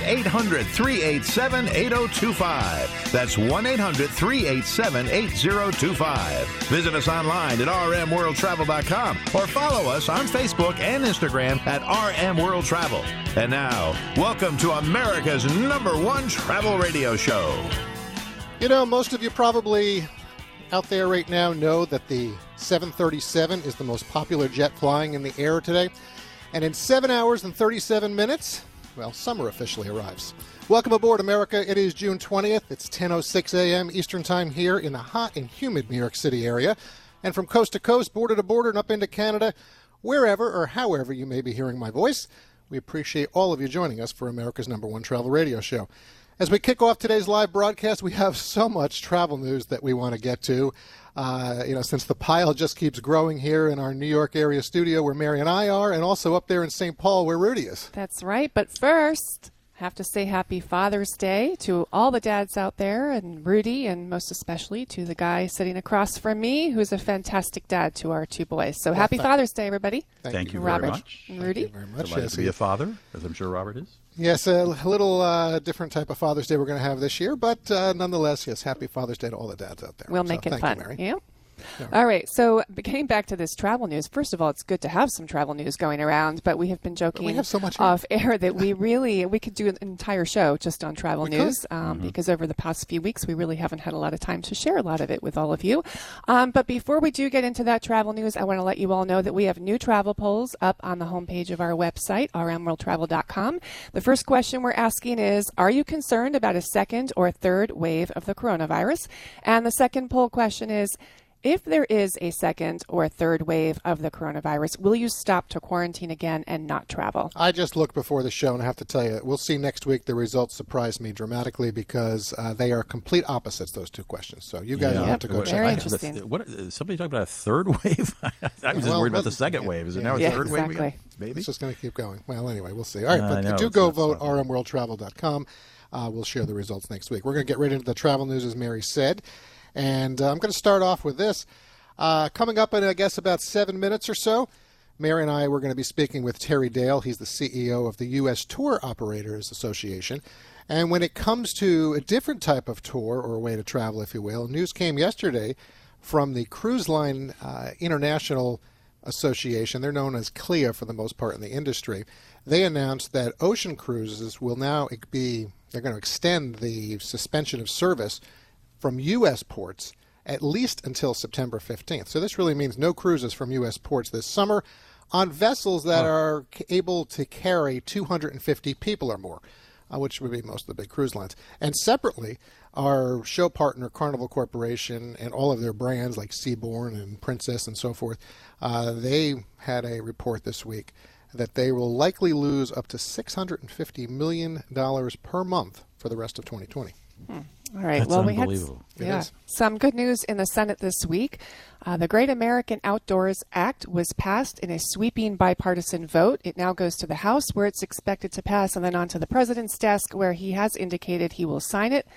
At 800 387 8025. That's 1 800 387 8025. Visit us online at rmworldtravel.com or follow us on Facebook and Instagram at RM World Travel. And now, welcome to America's number one travel radio show. You know, most of you probably out there right now know that the 737 is the most popular jet flying in the air today. And in 7 hours and 37 minutes, well, summer officially arrives. Welcome aboard, America. It is June 20th. It's 10:06 a.m. Eastern Time here in the hot and humid New York City area. And from coast to coast, border to border, and up into Canada, wherever or however you may be hearing my voice, we appreciate all of you joining us for America's number one travel radio show. As we kick off today's live broadcast, we have so much travel news that we want to get to. Uh, you know, since the pile just keeps growing here in our New York area studio where Mary and I are, and also up there in St. Paul where Rudy is. That's right. But first, have to say happy Father's Day to all the dads out there and Rudy, and most especially to the guy sitting across from me, who's a fantastic dad to our two boys. So happy thank- Father's Day, everybody. Thank you Robert very much. and Rudy. Very much. Delighted Yes, to be a father, as I'm sure Robert is. Yes, a little uh, different type of Father's Day we're going to have this year, but uh, nonetheless, yes, happy Father's Day to all the dads out there. We'll So make it thank fun. You, Mary. Yeah. All right. So, getting back to this travel news, first of all, it's good to have some travel news going around, but we have been joking we have so much off air that we really we could do an entire show just on travel We news um, because over the past few weeks we really haven't had a lot of time to share a lot of it with all of you. Um, but before we do get into that travel news, I want to let you all know that we have new travel polls up on the homepage of our website, rmworldtravel.com. The first question we're asking is Are you concerned about a second or third wave of the coronavirus? And the second poll question is if there is a second or third wave of the coronavirus, will you stop to quarantine again and not travel? I just looked before the show, and I have to tell you, we'll see next week. The results surprised me dramatically because uh, they are complete opposites. Those two questions. So you guys will have to go Yep. check. Very out. interesting. The- what, uh, somebody talking about a third wave? I was just Well, worried about the second yeah, wave. Is it yeah. now a Yeah, third wave? again? Maybe. It's just going to keep going. Well, anyway, we'll see. All right, I but know, do go vote fun. rmworldtravel.com. Uh, we'll share the results next week. We're going to get right into the travel news, as Mary said. And uh, I'm going to start off with this. Uh, coming up in, I guess, about seven minutes or so, Mary and I were going to be speaking with Terry Dale. He's the CEO of the U.S. Tour Operators Association. And when it comes to a different type of tour or a way to travel, if you will, news came yesterday from the Cruise Line uh, International Association. They're known as CLIA for the most part in the industry. They announced that ocean cruises will now be, they're going to extend the suspension of service from U.S. ports at least until September 15th. So this really means no cruises from U.S. ports this summer on vessels that are able to carry 250 people or more, uh, which would be most of the big cruise lines. And separately, our show partner, Carnival Corporation, and all of their brands like Seabourn and Princess and so forth, uh, they had a report this week that they will likely lose up to $650 million per month for the rest of 2020. All right. That's well, we had yeah, some good news in the Senate this week. Uh, the Great American Outdoors Act was passed in a sweeping bipartisan vote. It now goes to the House, where it's expected to pass, and then on to the president's desk, where he has indicated he will sign it.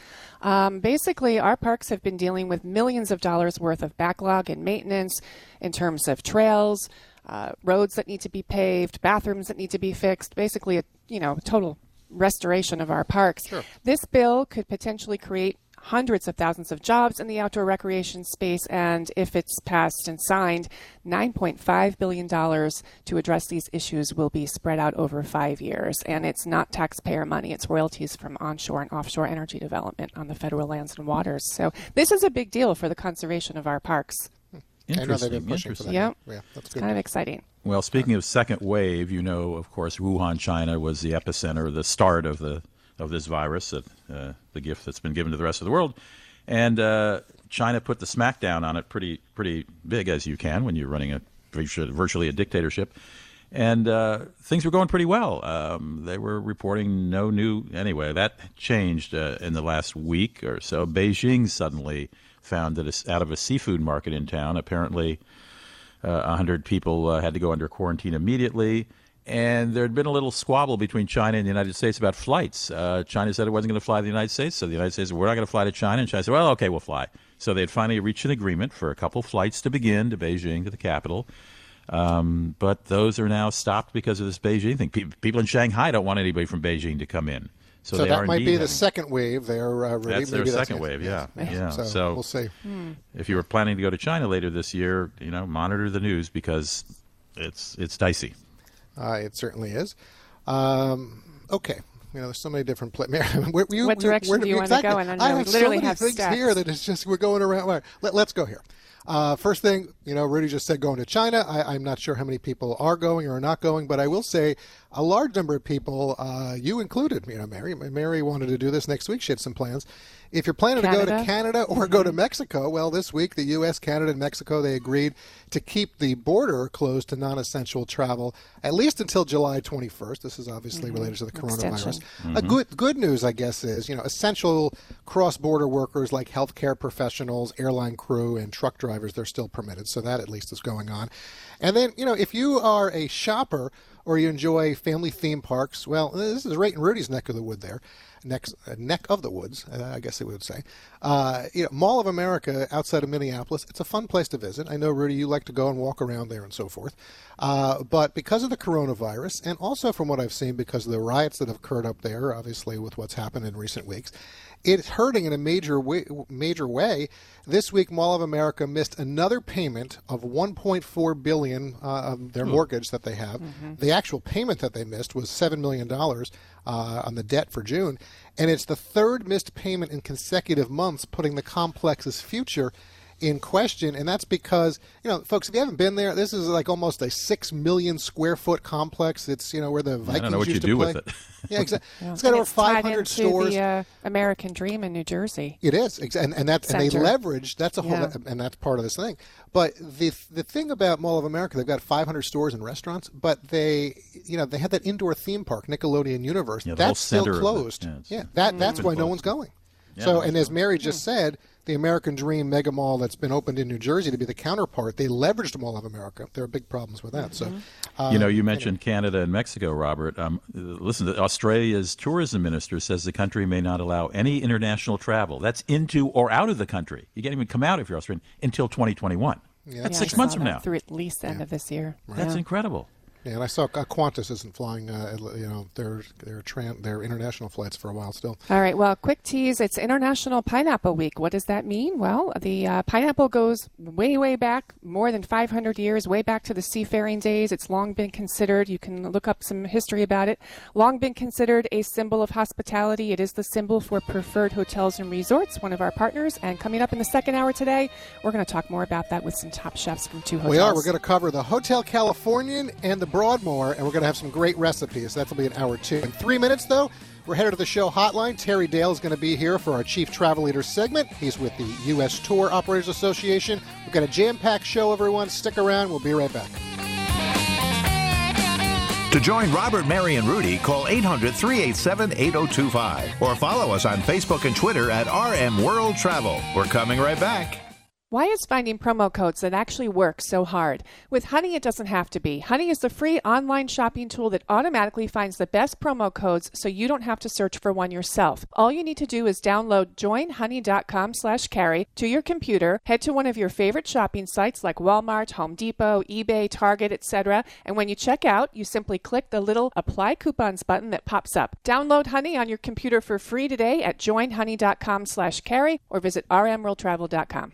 Um, basically, our parks have been dealing with millions of dollars worth of backlog and maintenance in terms of trails, uh, roads that need to be paved, bathrooms that need to be fixed. Basically, a you know total restoration of our parks. This bill could potentially create hundreds of thousands of jobs in the outdoor recreation space, and if it's passed and signed, $9.5 billion to address these issues will be spread out over five years. And it's not taxpayer money, it's royalties from onshore and offshore energy development on the federal lands and waters. So this is a big deal for the conservation of our parks. I know they've Interesting. been pushing for that. Interesting. Yeah. Yeah, that's It's good. kind of exciting. Well, speaking of second wave, you know, of course, Wuhan, China was the epicenter, the start of the of this virus, uh, uh, the gift that's been given to the rest of the world, and uh, China put the smackdown on it pretty pretty big as you can when you're running a virtually virtually a dictatorship. and uh, things were going pretty well. Um, they were reporting no new. Anyway, that changed uh, in the last week or so. Beijing suddenly found that out of a seafood market in town, apparently, uh, hundred people uh, had to go under quarantine immediately. And there had been a little squabble between China and the United States about flights. Uh, China said it wasn't going to fly to the United States, so the United States said, We're not going to fly to China. And China said, Well, okay, we'll fly. So they had finally reached an agreement for a couple flights to begin to Beijing, to the capital. Um, but those are now stopped because of this Beijing thing. Pe- people in Shanghai don't want anybody from Beijing to come in. So, so that might be the second wave. They're uh, really, that's their maybe second that's wave. Yeah, yes. yeah. So, So, we'll see. if you were planning to go to China later this year, you know, monitor the news because it's it's dicey. Uh, it certainly is. Um, okay. You know, there's so many different places. What direction do you want to go in? I know, I have literally so many have things stats. here that it's just we're going around. All right, Let, let's go here. Uh, first thing, you know, Rudy just said going to China. I, I'm not sure how many people are going or are not going, but I will say a large number of people, uh, you included, you know, Mary. Mary wanted to do this next week. She had some plans. If you're planning to go to Canada? Canada or go to Mexico, well, this week the U.S., Canada, and Mexico they agreed to keep the border closed to non-essential travel at least until July 21st. This is obviously related to the coronavirus. Extension. A good good news, I guess, is you know essential cross-border workers like healthcare professionals, airline crew, and truck drivers they're still permitted. So that at least is going on. And then you know if you are a shopper or you enjoy family theme parks, well, this is right in Rudy's neck of the wood there. Next, uh, neck of the woods, uh, I guess they would say. Uh, you know, Mall of America outside of Minneapolis. It's a fun place to visit. I know, Rudy, you like to go and walk around there and so forth. Uh, but because of the coronavirus, and also from what I've seen, because of the riots that have occurred up there, obviously with what's happened in recent weeks, it's hurting in a major way, major way. This week, Mall of America missed another payment of 1.4 billion uh, of their mortgage that they have. The actual payment that they missed was seven million dollars uh, on the debt for June, and it's the third missed payment in consecutive months, putting the complex's future in question. And that's because you know, folks, if you haven't been there, this is like almost a six million square foot complex. It's you know where the Vikings I don't know what you used to do play. with it. Yeah, exactly. Yeah. It's got And over it's tied 500 into stores. The uh, American Dream in New Jersey. It is, ex- and and that and they leverage. That's a whole, Yeah. and that's part of this thing. But the the thing about Mall of America, they've got 500 stores and restaurants, but they, you know, they had that indoor theme park, Nickelodeon Universe. Yeah, the whole that's still center of it. closed. Yeah, it's- Yeah, that that's been why no one's going. Yeah, so, and as Mary just said, the American Dream Mega Mall that's been opened in New Jersey to be the counterpart, they leveraged Mall of America. There are big problems with that. So, uh, you know, you mentioned Canada and Mexico, Robert. Um, listen, Australia's tourism minister says the country may not allow any international travel. That's into or out of the country. You can't even come out if you're Australian until 2021. that's Yeah, six months from that now. Through at least the end of this year. That's Yeah. incredible. Yeah, and I saw Qantas isn't flying, uh, you know, their their tran- their international flights for a while still. All right. Well, quick tease. It's International Pineapple Week. What does that mean? Well, the uh, pineapple goes way, way back, more than 500 years, way back to the seafaring days. It's long been considered. You can look up some history about it. Long been considered a symbol of hospitality. It is the symbol for preferred hotels and resorts. One of our partners. And coming up in the second hour today, we're going to talk more about that with some top chefs from two hotels. We are. We're going to cover the Hotel Californian and the Broadmoor, and we're going to have some great recipes. That'll be an hour two. In three minutes, though, we're headed to the show hotline. Terry Dale is going to be here for our Chief Travel Leader segment. He's with the U.S. Tour Operators Association. We've got a jam-packed show, everyone. Stick around. We'll be right back. To join Robert, Mary, and Rudy, call 800 387 8025 or follow us on Facebook and Twitter at RM World Travel. We're coming right back. Why is finding promo codes that actually work so hard? With Honey, it doesn't have to be. Honey is the free online shopping tool that automatically finds the best promo codes so you don't have to search for one yourself. All you need to do is download joinhoney.com slash carey to your computer, head to one of your favorite shopping sites like Walmart, Home Depot, eBay, Target, etc. And when you check out, you simply click the little apply coupons button that pops up. Download Honey on your computer for free today at joinhoney.com slash carey or visit rmworldtravel.com.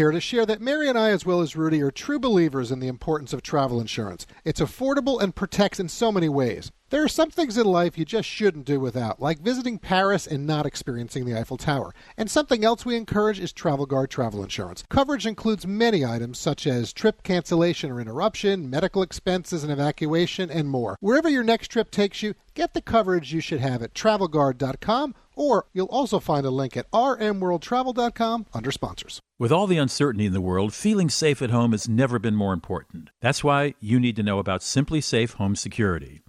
here to share that Mary and I, as well as Rudy, are true believers in the importance of travel insurance. It's affordable and protects in so many ways. There are some things in life you just shouldn't do without, like visiting Paris and not experiencing the Eiffel Tower. And something else we encourage is Travel Guard travel insurance. Coverage includes many items such as trip cancellation or interruption, medical expenses and evacuation, and more. Wherever your next trip takes you, get the coverage you should have at travelguard.com or you'll also find a link at rmworldtravel.com under sponsors. With all the uncertainty in the world, feeling safe at home has never been more important. That's why you need to know about SimpliSafe Home Security.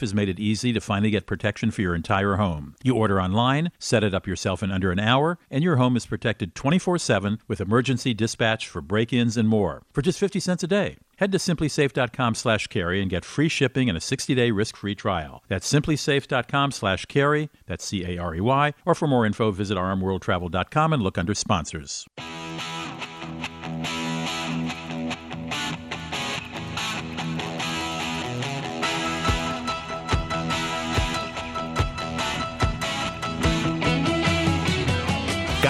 Has made it easy to finally get protection for your entire home. You order online, set it up yourself in under an hour, and your home is protected 24/7 with emergency dispatch for break-ins and more for just 50 cents a day. Head to simplisafe.com slash carey and get free shipping and a 60-day risk-free trial. That's simplisafe.com slash carey, that's C-A-R-E-Y, or for more info, visit rmworldtravel.com and look under sponsors.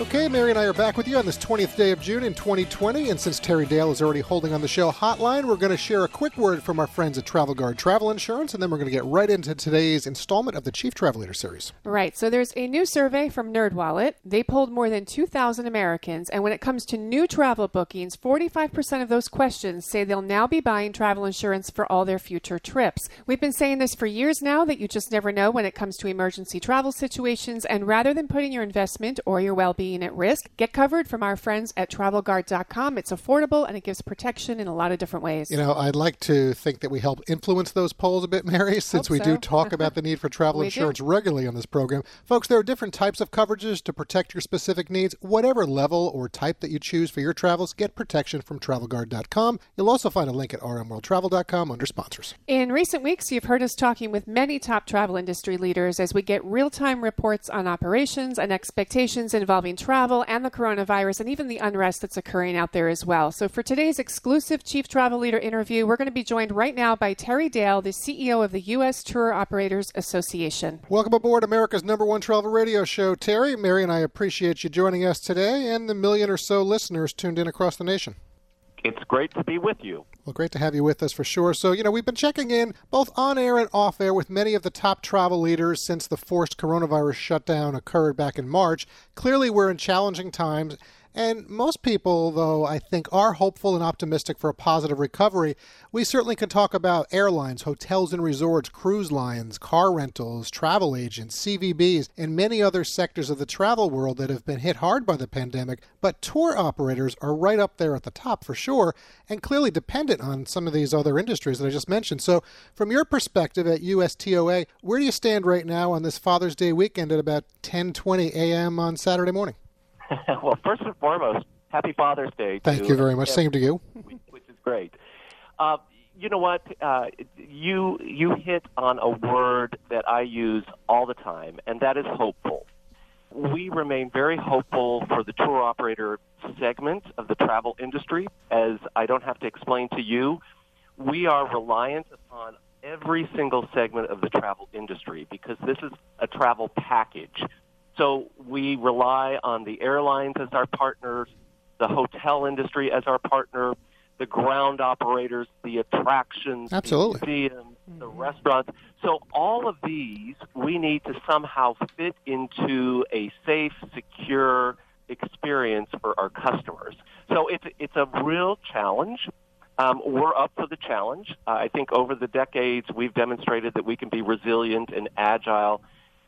Okay, Mary and I are back with you on this 20th day of June in 2020. And since Terry Dale is already holding on the show hotline, we're going to share a quick word from our friends at Travel Guard Travel Insurance, and then we're going to get right into today's installment of the Chief Travel Leader series. Right. So there's a new survey from NerdWallet. They polled more than 2,000 Americans, and when it comes to new travel bookings, 45% of those questions say they'll now be buying travel insurance for all their future trips. We've been saying this for years now that you just never know when it comes to emergency travel situations, and rather than putting your investment or your well-being being at risk, get covered from our friends at travelguard.com. It's affordable and it gives protection in a lot of different ways. You know, I'd like to think that we help influence those polls a bit, Mary, since Hope we so. do talk about the need for travel insurance do. regularly on this program. Folks, there are different types of coverages to protect your specific needs. Whatever level or type that you choose for your travels, get protection from travelguard.com. You'll also find a link at rmworldtravel.com under sponsors. In recent weeks, you've heard us talking with many top travel industry leaders as we get real time reports on operations and expectations involving travel and the coronavirus and even the unrest that's occurring out there as well. So, for today's exclusive Chief Travel Leader interview, we're going to be joined right now by Terry Dale, the CEO of the U.S. Tour Operators Association. Welcome aboard America's number one travel radio show, Terry. Mary and I appreciate you joining us today and the million or so listeners tuned in across the nation. It's great to be with you. Well, great to have you with us for sure. So, you know, we've been checking in both on air and off air with many of the top travel leaders since the forced coronavirus shutdown occurred back in March. Clearly, we're in challenging times. And most people, though, I think, are hopeful and optimistic for a positive recovery. We certainly can talk about airlines, hotels and resorts, cruise lines, car rentals, travel agents, CVBs, and many other sectors of the travel world that have been hit hard by the pandemic. But tour operators are right up there at the top for sure, and clearly dependent on some of these other industries that I just mentioned. So, from your perspective at USTOA, where do you stand right now on this Father's Day weekend at about 10:20 a.m. on Saturday morning? well, first and foremost, happy Father's Day. Thank to you very much. Same to you. Which is great. Uh, you know what? Uh, you you hit on a word that I use all the time, and that is hopeful. We remain very hopeful for the tour operator segment of the travel industry. As I don't have to explain to you, we are reliant upon every single segment of the travel industry because this is a travel package. So we rely on the airlines as our partners, the hotel industry as our partner, the ground operators, the attractions, Absolutely. the museums, the restaurants. So all of these we need to somehow fit into a safe, secure experience for our customers. So it's it's a real challenge. Um, we're up for the challenge. Uh, I think over the decades we've demonstrated that we can be resilient and agile,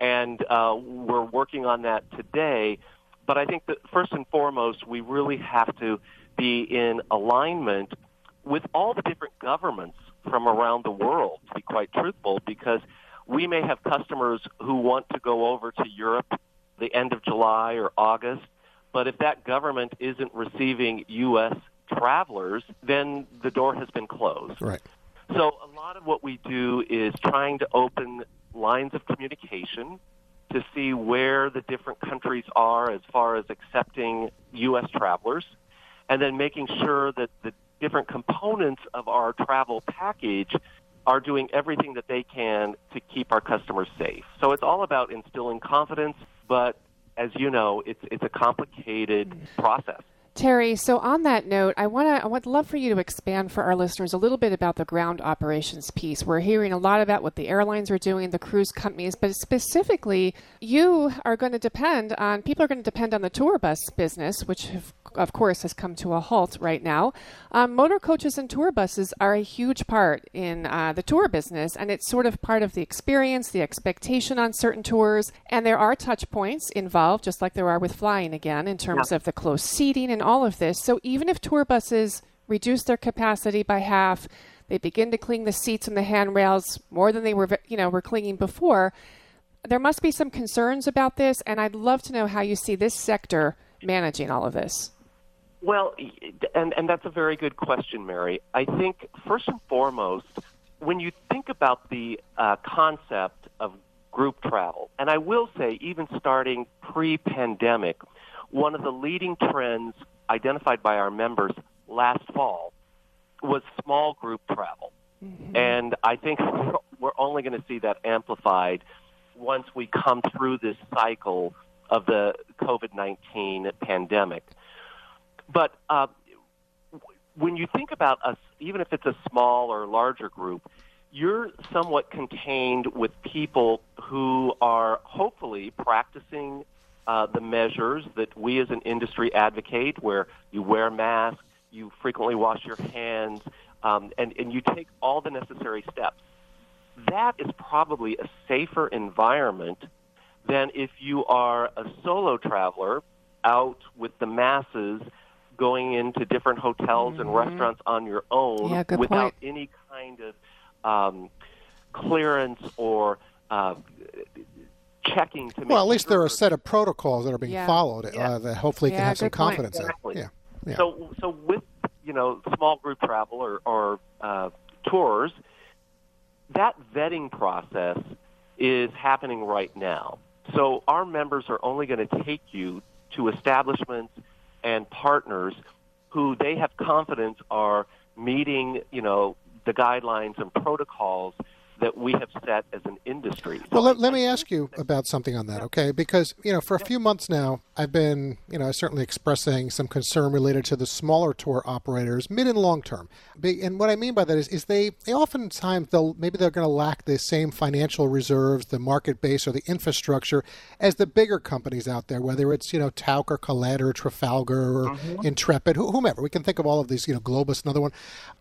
and uh, we're working on that today. But I think that first and foremost, we really have to be in alignment with all the different governments from around the world, to be quite truthful, because we may have customers who want to go over to Europe the end of July or August, but if that government isn't receiving U.S. travelers, then the door has been closed. Right. So a lot of what we do is trying to open lines of communication to see where the different countries are as far as accepting U.S. travelers, and then making sure that the different components of our travel package are doing everything that they can to keep our customers safe. So it's all about instilling confidence, but as you know, it's it's a complicated process. Terry, so on that note, I want to I would love for you to expand for our listeners a little bit about the ground operations piece. We're hearing a lot about what the airlines are doing, the cruise companies, but specifically, you are going to depend on people are going to depend on the tour bus business, which have of course, has come to a halt right now. Um, motor coaches and tour buses are a huge part in uh, the tour business, and it's sort of part of the experience, the expectation on certain tours. And there are touch points involved, just like there are with flying again, in terms yeah. of the close seating and all of this. So even if tour buses reduce their capacity by half, they begin to clean the seats and the handrails more than they were, you know, were cleaning before. There must be some concerns about this, and I'd love to know how you see this sector managing all of this. Well, and, and that's a very good question, Mary. I think, first and foremost, when you think about the uh, concept of group travel, and I will say, even starting pre pandemic, one of the leading trends identified by our members last fall was small group travel. Mm-hmm. And I think we're only going to see that amplified once we come through this cycle of the COVID 19 pandemic. But uh, when you think about us, even if it's a small or larger group, you're somewhat contained with people who are hopefully practicing uh, the measures that we as an industry advocate, where you wear masks, you frequently wash your hands, um, and, and you take all the necessary steps. That is probably a safer environment than if you are a solo traveler out with the masses going into different hotels mm-hmm. and restaurants on your own yeah, without point. any kind of um, clearance or uh, checking to make. well, at least sure there are a set of protocols that are being yeah. followed yeah. uh, that hopefully yeah, can have some confidence exactly. in. Yeah. yeah. So, so with you know small group travel or, or uh, tours, that vetting process is happening right now. So our members are only going to take you to establishments and partners who they have confidence are meeting, you know, the guidelines and protocols that we have set as an industry. Well, let, let me ask you about something on that, okay? Because, you know, for a few months now, I've been, you know, certainly expressing some concern related to the smaller tour operators, mid and long term. And what I mean by that is, is they, they oftentimes, they'll, maybe they're going to lack the same financial reserves, the market base, or the infrastructure as the bigger companies out there, whether it's, you know, Tauck or Colette or Trafalgar or mm-hmm. Intrepid, whomever. We can think of all of these, you know, Globus, another one.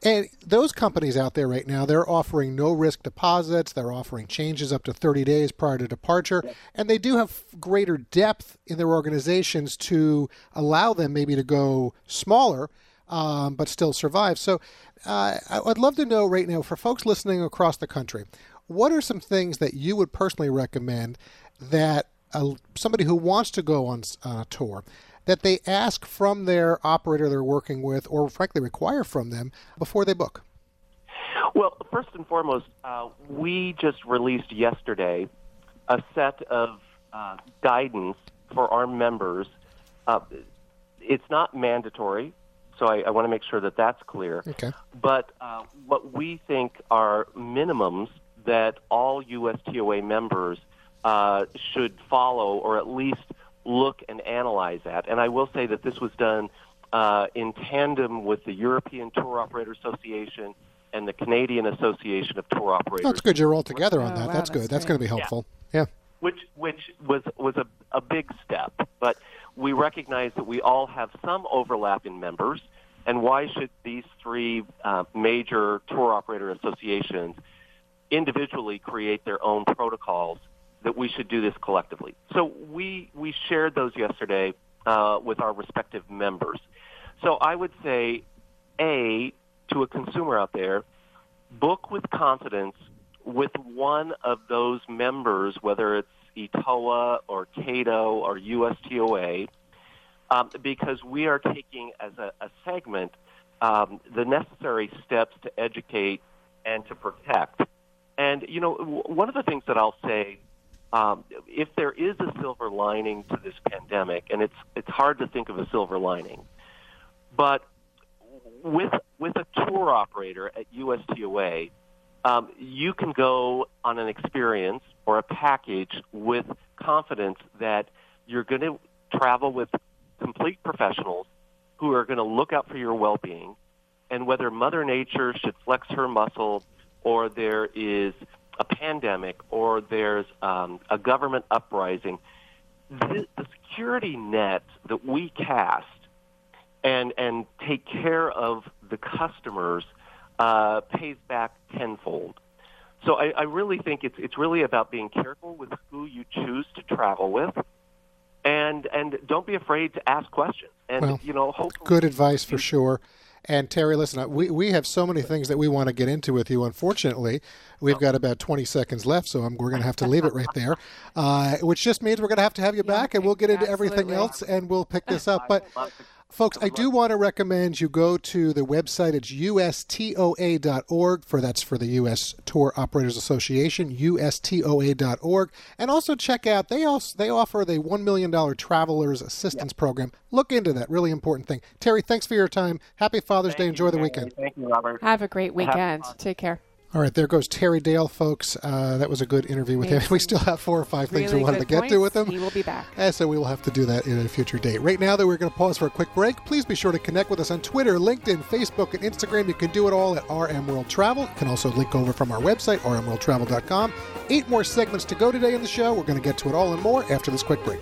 And those companies out there right now, they're offering no risk deposits, they're offering changes up to 30 days prior to departure, and they do have greater depth in their organizations to allow them maybe to go smaller, um, but still survive. So uh, I'd love to know right now for folks listening across the country, what are some things that you would personally recommend that uh, somebody who wants to go on, a tour that they ask from their operator they're working with, or frankly require from them before they book? Well, first and foremost, uh, we just released yesterday a set of uh, guidance for our members. Uh, it's not mandatory, so I, I want to make sure that that's clear. Okay. But uh, what we think are minimums that all USTOA members uh, should follow, or at least look and analyze at. And I will say that this was done uh, in tandem with the European Tour Operator Association and the Canadian Association of Tour Operators. That's good. You're all together on oh, that. wow, that's, that's good. That's going to be helpful. Yeah. yeah which which was was a, a big step. But we recognize that we all have some overlap in members, and why should these three uh, major tour operator associations individually create their own protocols? That we should do this collectively. So we we shared those yesterday uh, with our respective members. So I would say, a to a consumer out there, book with confidence with one of those members, whether it's ETOA or CATO or USTOA, um, because we are taking as a, a segment um, the necessary steps to educate and to protect. And, you know, one of the things that I'll say, um, if there is a silver lining to this pandemic, and it's, it's hard to think of a silver lining, but with with a tour operator at USTOA, um, you can go on an experience or a package with confidence that you're going to travel with complete professionals who are going to look out for your well-being, and whether Mother Nature should flex her muscle, or there is a pandemic, or there's um, a government uprising, the, the security net that we cast and and take care of the customers uh, pays back tenfold. So I, I really think it's it's really about being careful with who you choose to travel with, and and don't be afraid to ask questions. And Well, you know, hopefully, Good advice for sure. And Terry, listen, we, we have so many things that we want to get into with you. Unfortunately, we've got about 20 seconds left, so I'm, we're going to have to leave it right there, uh, which just means we're going to have to have you back, and we'll get into everything else, and we'll pick this up. But love to- Folks, I do want to recommend you go to the website. It's ustoa.org for that's for the U.S. Tour Operators Association, ustoa.org, and also check out they also they offer the one million dollar Travelers Assistance Program. Look into that, really important thing. Terry, thanks for your time. Happy Father's Day. Enjoy the weekend. Thank you, Robert. Have a great weekend. Take care. All right, there goes Terry Dale, folks. Uh, that was a good interview with him. We still have four or five things really we wanted to get to with him. He will be back. And so we will have to do that in a future date. Right now, though, we're going to pause for a quick break. Please be sure to connect with us on Twitter, LinkedIn, Facebook, and Instagram. You can do it all at RM World Travel. You can also link over from our website, rmworldtravel.com. Eight more segments to go today in the show. We're going to get to it all and more after this quick break.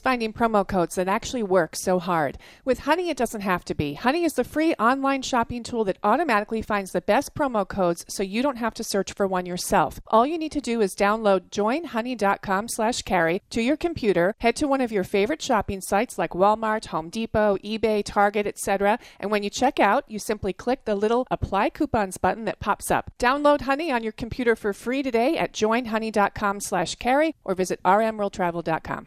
finding promo codes that actually work so hard? With Honey, it doesn't have to be. Honey is the free online shopping tool that automatically finds the best promo codes so you don't have to search for one yourself. All you need to do is download joinhoney.com slash carey to your computer, head to one of your favorite shopping sites like Walmart, Home Depot, eBay, Target, etc. And when you check out, you simply click the little apply coupons button that pops up. Download Honey on your computer for free today at joinhoney.com slash carey or visit rmworldtravel.com.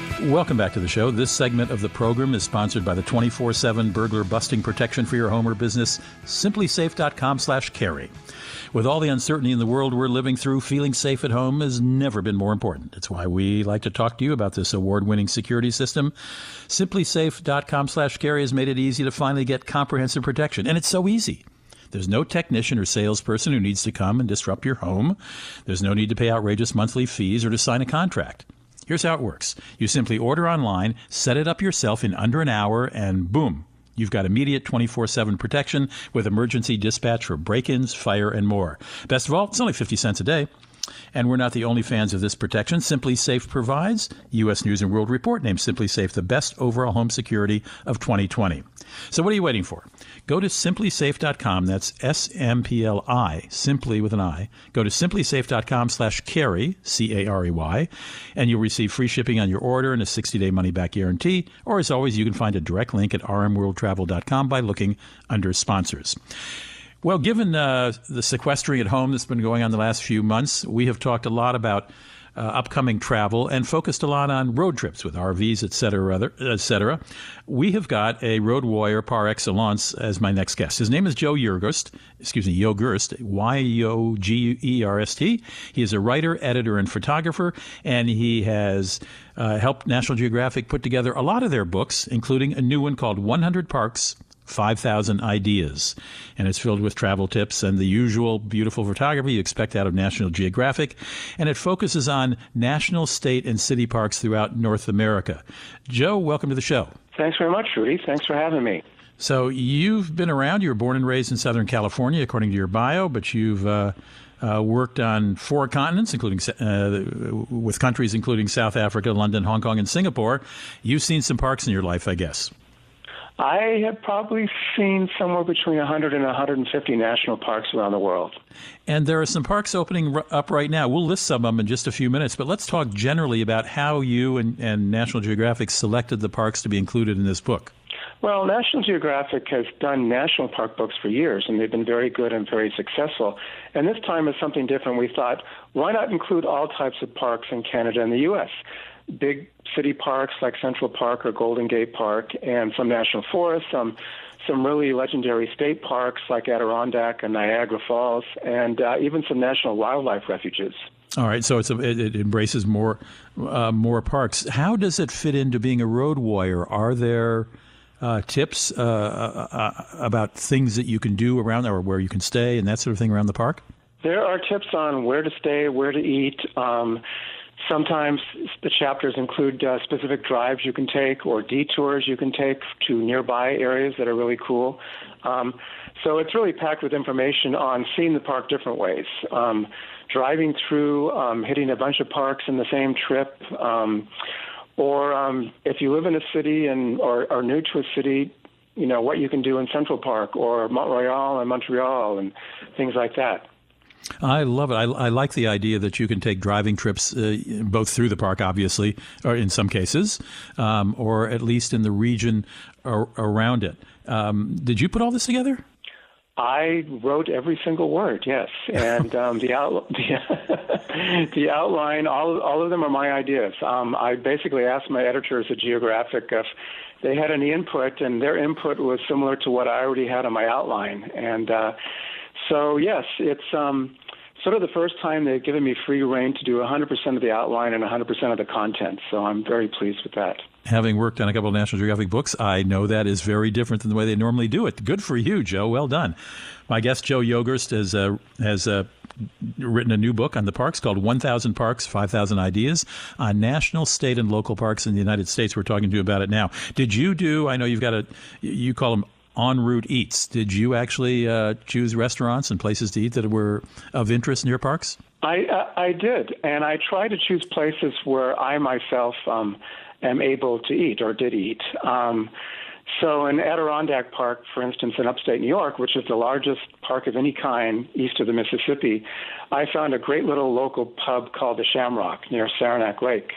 Welcome back to the show. This segment of the program is sponsored by the 24-7 burglar busting protection for your home or business, simplisafe.com slash carey. With all the uncertainty in the world we're living through, feeling safe at home has never been more important. It's why we like to talk to you about this award-winning security system. Simplisafe.com slash carey has made it easy to finally get comprehensive protection, and it's so easy. There's no technician or salesperson who needs to come and disrupt your home. There's no need to pay outrageous monthly fees or to sign a contract. Here's how it works you simply order online, set it up yourself in under an hour, and boom. You've got immediate 24 7 protection with emergency dispatch for break ins, fire, and more. Best of all, it's only 50 cents a day. And we're not the only fans of this protection. SimpliSafe provides. U.S. News and World Report named SimpliSafe the best overall home security of 2020. So what are you waiting for? Go to simplisafe.com. That's S-M-P-L-I, simply with an I. Go to simplisafe.com slash carey, C-A-R-E-Y, and you'll receive free shipping on your order and a 60-day money-back guarantee. Or as always, you can find a direct link at rmworldtravel.com by looking under sponsors. Well, given uh, the sequestering at home that's been going on the last few months, we have talked a lot about uh, upcoming travel and focused a lot on road trips with RVs, et cetera, et cetera. We have got a road warrior par excellence as my next guest. His name is Joe Yurgurst, excuse me, Yogerst, Y-O-G-E-R-S-T. He is a writer, editor, and photographer, and he has uh, helped National Geographic put together a lot of their books, including a new one called 100 Parks, 5,000 Ideas. And it's filled with travel tips and the usual beautiful photography you expect out of National Geographic. And it focuses on national, state, and city parks throughout North America. Joe, welcome to the show. Thanks very much, Rudy. Thanks for having me. So you've been around. You were born and raised in Southern California, according to your bio, but you've uh, uh, worked on four continents, including uh, with countries including South Africa, London, Hong Kong, and Singapore. You've seen some parks in your life, I guess. I have probably seen somewhere between 100 and 150 national parks around the world. And there are some parks opening up right now. We'll list some of them in just a few minutes, but let's talk generally about how you and, and National Geographic selected the parks to be included in this book. Well, National Geographic has done national park books for years, and they've been very good and very successful. And this time is something different. We thought, why not include all types of parks in Canada and the U.S.? Big city parks like Central Park or Golden Gate Park, and some national forests, some some really legendary state parks like Adirondack and Niagara Falls, and uh, even some national wildlife refuges. All right, so a, it, it embraces more uh, more parks. How does it fit into being a road warrior? Are there uh, tips uh, uh, uh, about things that you can do around or where you can stay, and that sort of thing around the park? There are tips on where to stay, where to eat. Um, sometimes the chapters include uh, specific drives you can take or detours you can take to nearby areas that are really cool. Um, so it's really packed with information on seeing the park different ways. Um, driving through, um, hitting a bunch of parks in the same trip. Or um, if you live in a city and or are new to a city, you know what you can do in Central Park or Mont Royal and Montreal and things like that. I love it. I, I, like the idea that you can take driving trips uh, both through the park, obviously, or in some cases, um, or at least in the region ar- around it. Um, did you put all this together? I wrote every single word, yes, and um, the, out, the, the outline, all all of them are my ideas. Um, I basically asked my editors at Geographic if they had any input, and their input was similar to what I already had on my outline, and uh, so yes, it's um, sort of the first time they've given me free rein to do 100% of the outline and 100% of the content. So I'm very pleased with that. Having worked on a couple of National Geographic books, I know that is very different than the way they normally do it. Good for you, Joe. Well done. My guest, Joe Yogerst, has uh, has uh, written a new book on the parks called 1,000 Parks, 5,000 Ideas on national, state, and local parks in the United States. We're talking to you about it now. Did you do? I know you've got a. You call them en route eats. Did you actually uh, choose restaurants and places to eat that were of interest in your parks? I uh, I did, and I try to choose places where I myself um, am able to eat or did eat. Um, so in Adirondack Park, for instance, in upstate New York, which is the largest park of any kind east of the Mississippi, I found a great little local pub called the Shamrock near Saranac Lake.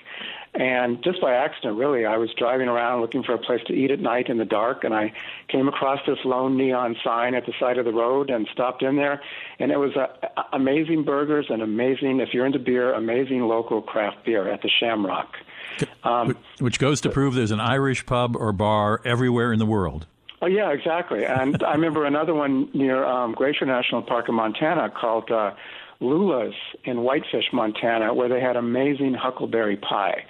And just by accident, really, I was driving around looking for a place to eat at night in the dark, and I came across this lone neon sign at the side of the road and stopped in there. And it was uh, amazing burgers and amazing, if you're into beer, amazing local craft beer at the Shamrock. Um, Which goes to prove there's an Irish pub or bar everywhere in the world. Oh yeah, exactly. And I remember another one near um, Glacier National Park in Montana called uh, Loula's in Whitefish, Montana, where they had amazing huckleberry pie.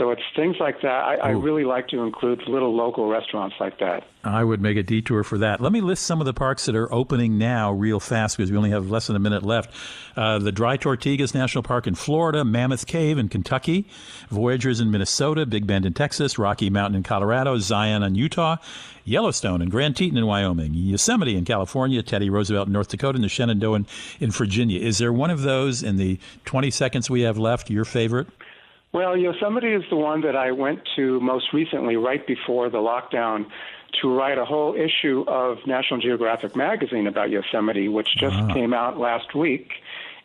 So it's things like that. I, I really like to include little local restaurants like that. I would make a detour for that. Let me list some of the parks that are opening now real fast because we only have less than a minute left. Uh, the Dry Tortugas National Park in Florida, Mammoth Cave in Kentucky, Voyageurs in Minnesota, Big Bend in Texas, Rocky Mountain in Colorado, Zion in Utah, Yellowstone and Grand Teton in Wyoming, Yosemite in California, Teddy Roosevelt in North Dakota, and the Shenandoah in, in Virginia. Is there one of those in the 20 seconds we have left, your favorite? Well, Yosemite is the one that I went to most recently, right before the lockdown, to write a whole issue of National Geographic magazine about Yosemite, which just ah. came out last week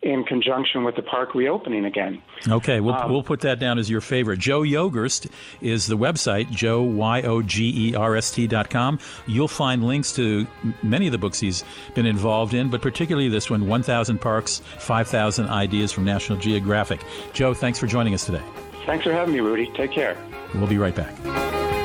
in conjunction with the park reopening again. Okay, we'll, Um, we'll put that down as your favorite. Joe Yogerst is the website, joe, Y-O-G-E-R-S-T dot com. You'll find links to many of the books he's been involved in, but particularly this one, 1,000 Parks, 5,000 Ideas from National Geographic. Joe, thanks for joining us today. Thanks for having me, Rudy. Take care. We'll be right back.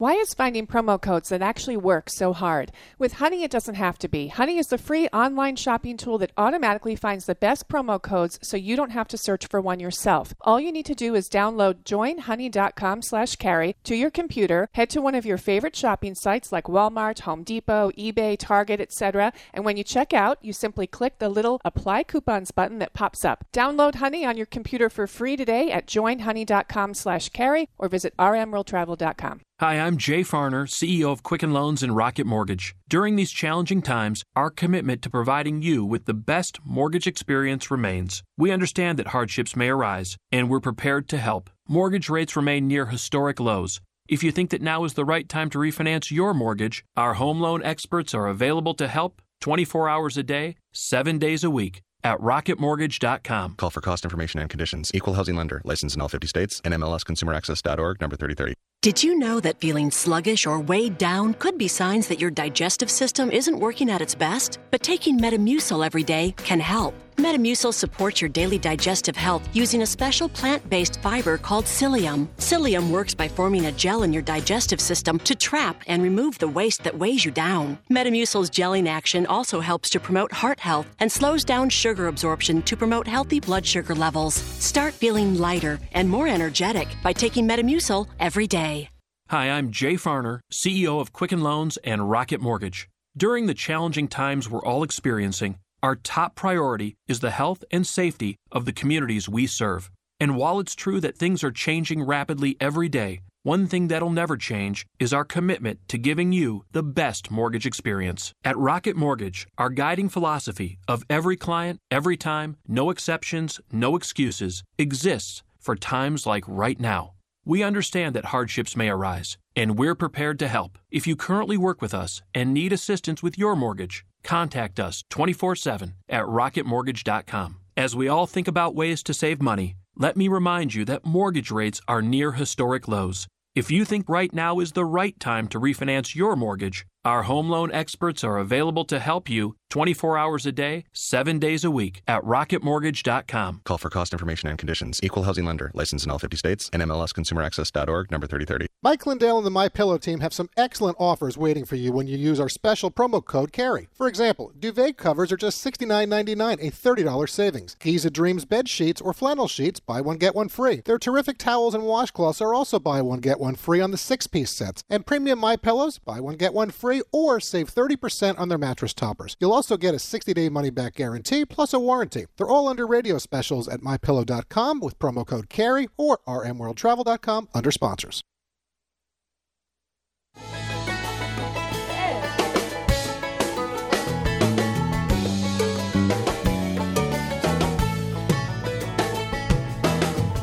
Why is finding promo codes that actually work so hard? With Honey, it doesn't have to be. Honey is the free online shopping tool that automatically finds the best promo codes so you don't have to search for one yourself. All you need to do is download joinhoney.com slash carey to your computer, head to one of your favorite shopping sites like Walmart, Home Depot, eBay, Target, etc. And when you check out, you simply click the little apply coupons button that pops up. Download Honey on your computer for free today at joinhoney.com slash carey or visit rmworldtravel.com. Hi, I'm Jay Farner, CEO of Quicken Loans and Rocket Mortgage. During these challenging times, our commitment to providing you with the best mortgage experience remains. We understand that hardships may arise, and we're prepared to help. Mortgage rates remain near historic lows. If you think that now is the right time to refinance your mortgage, our home loan experts are available to help 24 hours a day, 7 days a week at rocketmortgage.com. Call for cost information and conditions. Equal housing lender. Licensed in all 50 states. And nmlsconsumeraccess.org. Number 3030. Did you know that feeling sluggish or weighed down could be signs that your digestive system isn't working at its best? But taking Metamucil every day can help. Metamucil supports your daily digestive health using a special plant based fiber called psyllium. Psyllium works by forming a gel in your digestive system to trap and remove the waste that weighs you down. Metamucil's gelling action also helps to promote heart health and slows down sugar absorption to promote healthy blood sugar levels. Start feeling lighter and more energetic by taking Metamucil every day. Hi, I'm Jay Farner, CEO of Quicken Loans and Rocket Mortgage. During the challenging times we're all experiencing, our top priority is the health and safety of the communities we serve. And while it's true that things are changing rapidly every day, one thing that'll never change is our commitment to giving you the best mortgage experience. At Rocket Mortgage, our guiding philosophy of every client, every time, no exceptions, no excuses exists for times like right now. We understand that hardships may arise, and we're prepared to help. If you currently work with us and need assistance with your mortgage, contact us 24 7 at rocketmortgage.com. As we all think about ways to save money, let me remind you that mortgage rates are near historic lows. If you think right now is the right time to refinance your mortgage, our home loan experts are available to help you 24 hours a day, 7 days a week at rocketmortgage.com. Call for cost information and conditions. Equal housing lender. Licensed in all 50 states. And MLSconsumeraccess.org Number 3030. Mike Lindell and the My Pillow team have some excellent offers waiting for you when you use our special promo code CAREY. For example, duvet covers are just $69.99, a $30 savings. Giza Dreams bed sheets or flannel sheets, buy one get one free. Their terrific towels and washcloths are also buy one get one free on the six-piece sets. And premium My Pillows, buy one get one free or save 30% on their mattress toppers. You'll also get a 60-day money-back guarantee plus a warranty. They're all under radio specials at mypillow.com with promo code CAREY or rmworldtravel.com under sponsors.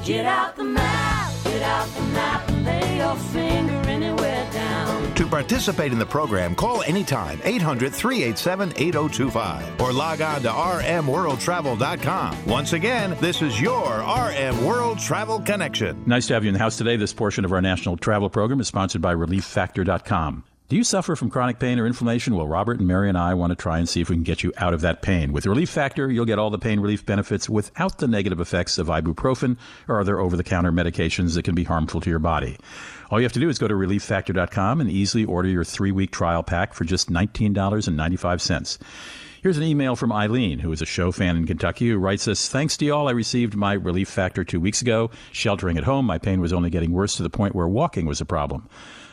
Get out the map, get out the map, and lay your finger. To participate in the program, call anytime 800 387 8025 or log on to rmworldtravel.com. Once again, this is your RM World Travel Connection. Nice to have you in the house today. This portion of our national travel program is sponsored by ReliefFactor.com. Do you suffer from chronic pain or inflammation? Well, Robert and Mary and I want to try and see if we can get you out of that pain. With Relief Factor, you'll get all the pain relief benefits without the negative effects of ibuprofen or other over the counter medications that can be harmful to your body. All you have to do is go to relieffactor.com and easily order your three week trial pack for just $19.95. Here's an email from Eileen, who is a show fan in Kentucky, who writes us Thanks to y'all, I received my relief factor two weeks ago. Sheltering at home, my pain was only getting worse to the point where walking was a problem.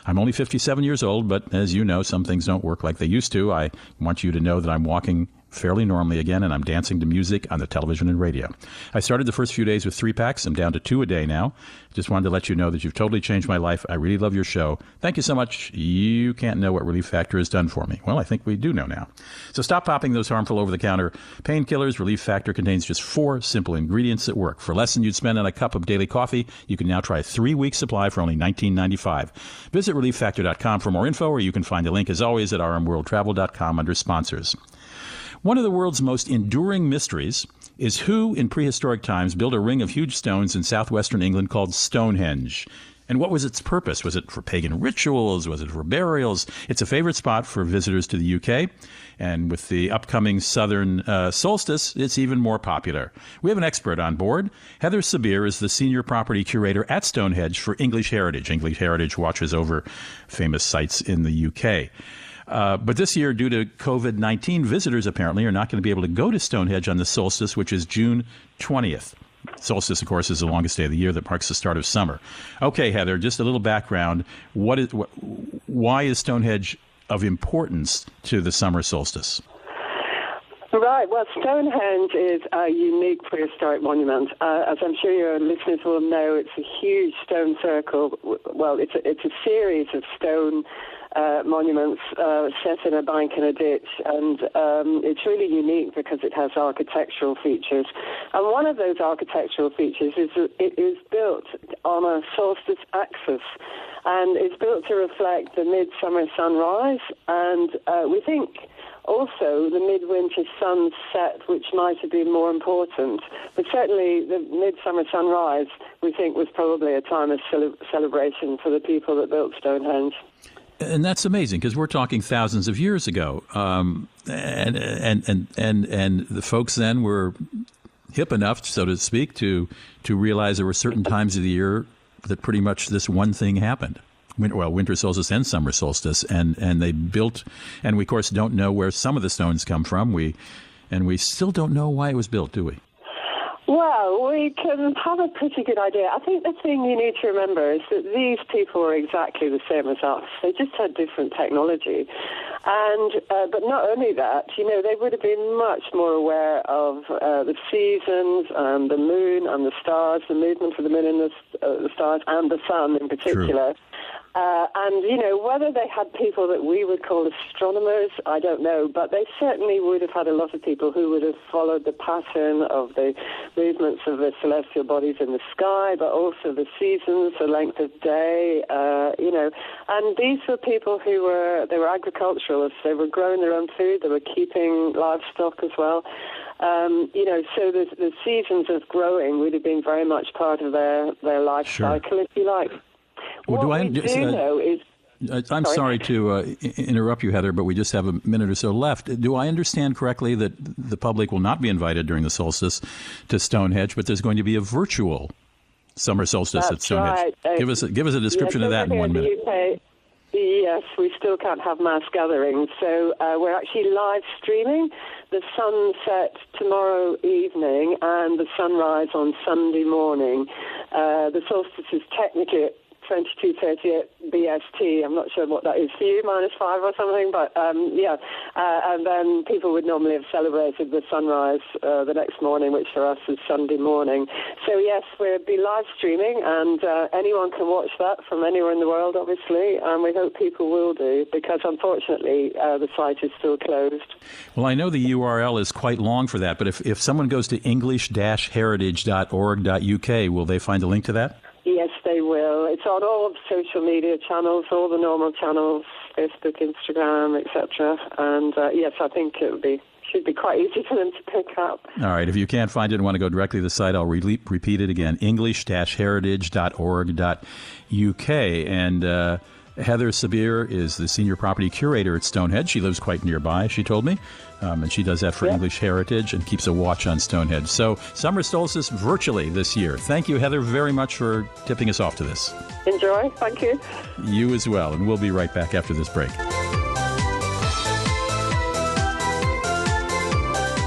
I'm only 57 years old, but as you know, some things don't work like they used to. I want you to know that I'm walking fairly normally again, and I'm dancing to music on the television and radio. I started the first few days with three packs. I'm down to two a day now. Just wanted to let you know that you've totally changed my life. I really love your show. Thank you so much. You can't know what Relief Factor has done for me. Well, I think we do know now. So stop popping those harmful over the counter painkillers. Relief Factor contains just four simple ingredients that work. For less than you'd spend on a cup of daily coffee, you can now try a three week supply for only $19.95. Visit relieffactor.com for more info, or you can find the link as always at rmworldtravel.com under sponsors. One of the world's most enduring mysteries is who in prehistoric times built a ring of huge stones in southwestern England called Stonehenge. And what was its purpose? Was it for pagan rituals? Was it for burials? It's a favorite spot for visitors to the UK. And with the upcoming southern uh, solstice, it's even more popular. We have an expert on board. Heather Sebire is the senior property curator at Stonehenge for English Heritage. English Heritage watches over famous sites in the UK. Uh, but this year, due to COVID 19, visitors apparently are not going to be able to go to Stonehenge on the solstice, which is June 20th. Solstice, of course, is the longest day of the year that marks the start of summer. Okay, Heather, just a little background. What is, wh- why is Stonehenge of importance to the summer solstice? Right. Well, Stonehenge is a unique prehistoric monument. Uh, as I'm sure your listeners will know, it's a huge stone circle. Well, it's a, it's a series of stone uh, monuments uh, set in a bank in a ditch, and um, it's really unique because it has architectural features. And one of those architectural features is that it is built on a solstice axis, and it's built to reflect the midsummer sunrise. And uh, we think also the midwinter sunset, which might have been more important. But certainly the midsummer sunrise, we think, was probably a time of cele- celebration for the people that built Stonehenge. And that's amazing because we're talking thousands of years ago, um, and, and and and and the folks then were hip enough, so to speak, to to realize there were certain times of the year that pretty much this one thing happened. Winter, well, winter solstice and summer solstice, and and they built, and we of course don't know where some of the stones come from. We and we still don't know why it was built, do we? Well, we can have a pretty good idea. I think the thing you need to remember is that these people were exactly the same as us. They just had different technology. And, uh, but not only that, you know, they would have been much more aware of uh, the seasons and the moon and the stars, the movement of the moon and the, uh, the stars and the sun in particular. True. Uh, and, you know, whether they had people that we would call astronomers, I don't know, but they certainly would have had a lot of people who would have followed the pattern of the movements of the celestial bodies in the sky, but also the seasons, the length of day, uh, you know. And these were people who were, they were agriculturalists. They were growing their own food. They were keeping livestock as well. Um, you know, so the, the seasons of growing would have been very much part of their, their life sure. cycle, if you like. Well, what do I we do uh, know is I'm sorry, Sorry. to uh, interrupt you, Heather, but we just have a minute or so left. Do I understand correctly that the public will not be invited during the solstice to Stonehenge, but there's going to be a virtual summer solstice at Stonehenge? right. Uh, give us a, give us a description yes, of that in one minute. UK, yes, we still can't have mass gatherings, so uh, we're actually live streaming the sunset tomorrow evening and the sunrise on Sunday morning. Uh, the solstice is technically at 2238 BST. I'm not sure what that is for you, minus five or something, but um, yeah. Uh, and then people would normally have celebrated the sunrise uh, the next morning, which for us is Sunday morning. So yes, we'll be live streaming, and uh, anyone can watch that from anywhere in the world, obviously, and we hope people will do because unfortunately uh, the site is still closed. Well, I know the URL is quite long for that, but if, if someone goes to english-heritage.org.uk, will they find a link to that? They will. It's on all of social media channels, all the normal channels, Facebook, Instagram, etc. And uh, yes, I think it would be should be quite easy for them to pick up. All right. If you can't find it and want to go directly to the site, I'll re- repeat it again english-heritage.org.uk. And uh, Heather Sebire is the senior property curator at Stonehenge. She lives quite nearby, she told me. Um, and she does that for English Heritage and keeps a watch on Stonehenge. So, summer solstice virtually this year. Thank you, Heather, very much for tipping us off to this. Enjoy. Thank you. You as well. And we'll be right back after this break.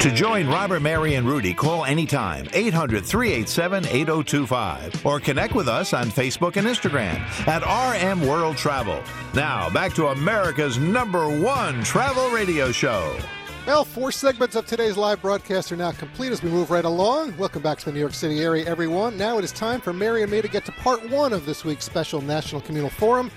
To join Robert, Mary, and Rudy, call anytime 800 387 8025 or connect with us on Facebook and Instagram at RM World Travel. Now, back to America's number one travel radio show. Well, four segments of today's live broadcast are now complete as we move right along. Welcome back to the New York City area, everyone. Now it is time for Mary and me to get to part one of this week's special National Communal Forum.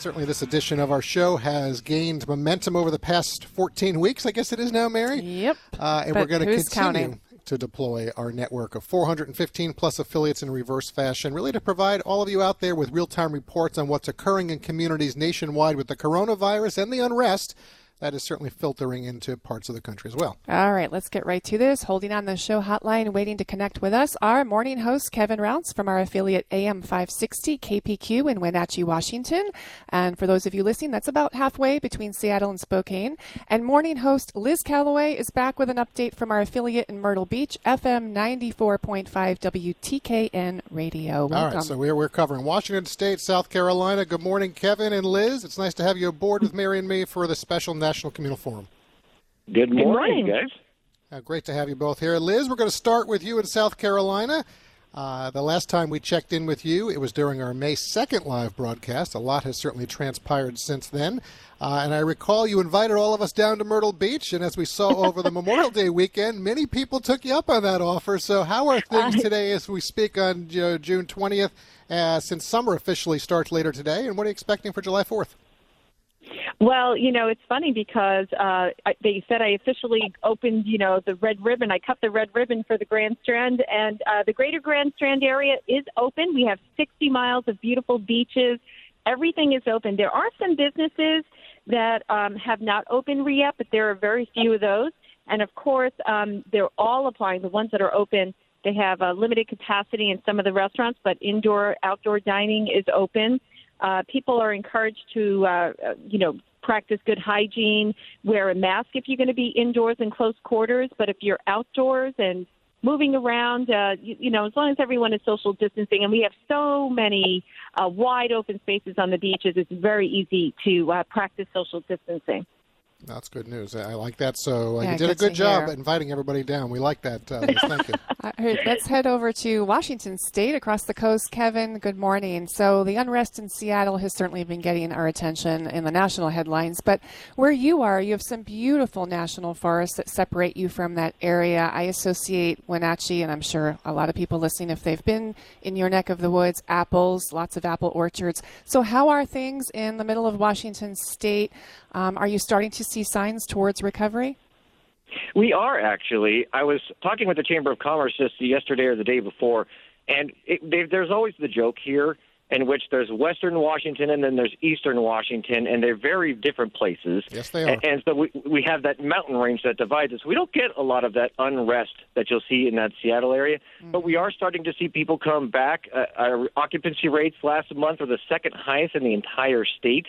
Certainly, this edition of our show has gained momentum over the past 14 weeks. I guess it is now, Mary. Yep. Uh, and But we're going to continue counting? to deploy our network of 415 plus affiliates in reverse fashion, really to provide all of you out there with real time reports on what's occurring in communities nationwide with the coronavirus and the unrest that is certainly filtering into parts of the country as well. All right, let's get right to this. Holding on the show hotline, waiting to connect with us, our morning host, Kevin Rounce from our affiliate AM 560 KPQ in Wenatchee, Washington. And for those of you listening, that's about halfway between Seattle and Spokane. And morning host Liz Calloway is back with an update from our affiliate in Myrtle Beach, FM 94.5 WTKN Radio. Welcome. All right, so we're, we're covering Washington State, South Carolina. Good morning, Kevin and Liz. It's nice to have you aboard with Mary and me for the special National Communal Forum. Good morning, morning. guys. Uh, great to have you both here. Liz, we're going to start with you in South Carolina. Uh, the last time we checked in with you, it was during our May 2nd live broadcast. A lot has certainly transpired since then. Uh, and I recall you invited all of us down to Myrtle Beach. And as we saw over the Memorial Day weekend, many people took you up on that offer. So, how are things today as we speak on uh, June 20th, uh, since summer officially starts later today? And what are you expecting for July 4th? Well, you know, it's funny because uh, they said I officially opened, you know, the red ribbon. I cut the red ribbon for the Grand Strand, and uh, the Greater Grand Strand area is open. We have 60 miles of beautiful beaches. Everything is open. There are some businesses that um, have not opened yet, but there are very few of those. And of course, um, they're all applying. The ones that are open, they have a limited capacity in some of the restaurants, but indoor, outdoor dining is open. Uh, people are encouraged to, uh, uh, you know, practice good hygiene, wear a mask if you're going to be indoors in close quarters. But if you're outdoors and moving around, uh, you, you know, as long as everyone is social distancing, and we have so many uh, wide open spaces on the beaches, it's very easy to uh, practice social distancing. That's good news. I like that. So uh, Yeah, you did a good job hear. inviting everybody down. We like that. Uh. Thank you. Right, let's head over to Washington State across the coast. Kevin, good morning. So, the unrest in Seattle has certainly been getting our attention in the national headlines. But where you are, you have some beautiful national forests that separate you from that area. I associate Wenatchee, and I'm sure a lot of people listening, if they've been in your neck of the woods, apples, lots of apple orchards. So, how are things in the middle of Washington State? Um, are you starting to see signs towards recovery? We are actually. I was talking with the Chamber of Commerce just yesterday or the day before, and it, they, there's always the joke here in which there's Western Washington and then there's Eastern Washington, and they're very different places. Yes, they are. And, and so we we have that mountain range that divides us. We don't get a lot of that unrest that you'll see in that Seattle area, but we are starting to see people come back. Uh, our occupancy rates last month are the second highest in the entire state.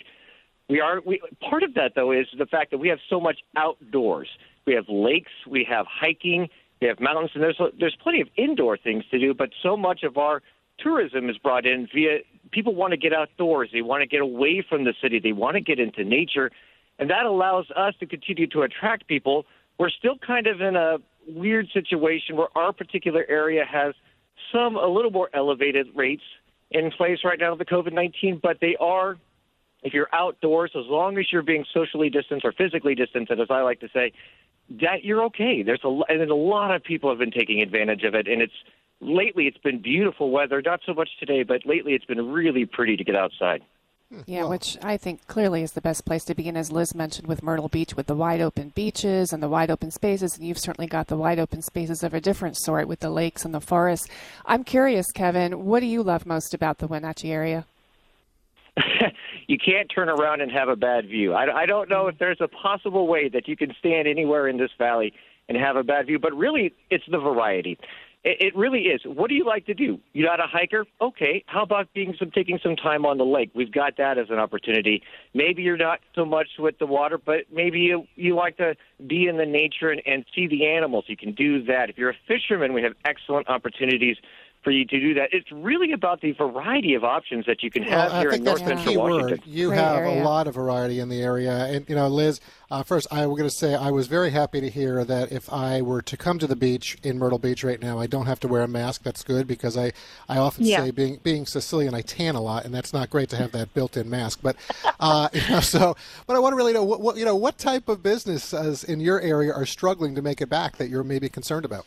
We are we part of that though is the fact that we have so much outdoors. We have lakes, we have hiking, we have mountains, and there's there's plenty of indoor things to do. But so much of our tourism is brought in via people want to get outdoors. They want to get away from the city. They want to get into nature, and that allows us to continue to attract people. We're still kind of in a weird situation where our particular area has some a little more elevated rates in place right now of the COVID 19, but they are if you're outdoors, as long as you're being socially distanced or physically distanced, as I like to say, that you're okay. There's a lo- and a lot of people have been taking advantage of it, and it's lately it's been beautiful weather. Not so much today, but lately it's been really pretty to get outside. Yeah, which I think clearly is the best place to begin, as Liz mentioned, with Myrtle Beach, with the wide open beaches and the wide open spaces. And you've certainly got the wide open spaces of a different sort with the lakes and the forests. I'm curious, Kevin, what do you love most about the Wenatchee area? you can't turn around and have a bad view. I, I don't know if there's a possible way that you can stand anywhere in this valley and have a bad view, but really, it's the variety. It, it really is. What do you like to do? You're not a hiker? Okay. How about being some taking some time on the lake? We've got that as an opportunity. Maybe you're not so much with the water, but maybe you you like to be in the nature and, and see the animals. You can do that. If you're a fisherman, we have excellent opportunities for you to do that. It's really about the variety of options that you can have Well, I here think in that's North the Central key Washington. word. You Great have area. a lot of variety in the area, and you know, Liz. Uh, first, I was going to say I was very happy to hear that if I were to come to the beach in Myrtle Beach right now, I don't have to wear a mask. That's good because I, I often Yeah. say being being Sicilian, I tan a lot, and that's not great to have that built-in mask. But uh, you know, so, but I want to really know what, what you know what type of businesses in your area are struggling to make it back that you're maybe concerned about.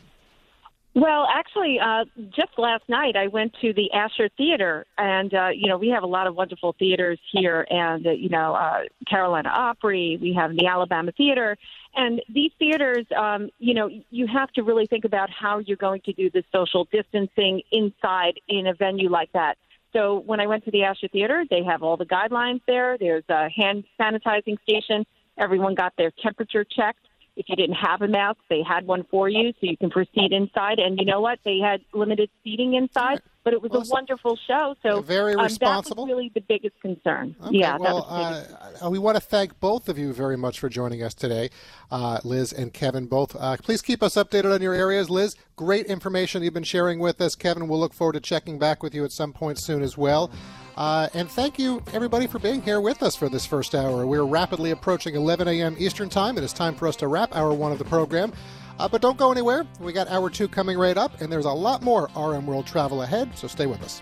Well, actually, uh, just last night I went to the Asher Theater, and uh, you know we have a lot of wonderful theaters here, and uh, you know uh, Carolina Opry, we have the Alabama Theater, and these theaters, um, you know, you have to really think about how you're going to do the social distancing inside in a venue like that. So when I went to the Asher Theater, they have all the guidelines there. There's a hand sanitizing station. Everyone got their temperature checked. If you didn't have a mask, they had one for you, so you can proceed inside. And you know what? They had limited seating inside, but it was a wonderful show. So very um, responsible. That was really the biggest concern. Okay, yeah, well, that was the biggest uh, we want to thank both of you very much for joining us today, uh, Liz and Kevin. Both, uh, please keep us updated on your areas. Liz, great information you've been sharing with us. Kevin, we'll look forward to checking back with you at some point soon as well. Uh, and thank you, everybody, for being here with us for this first hour. We're rapidly approaching 11 a.m. Eastern Time. It is time for us to wrap hour one of the program. Uh, but don't go anywhere. We got hour two coming right up, and there's a lot more RM World travel ahead, so stay with us.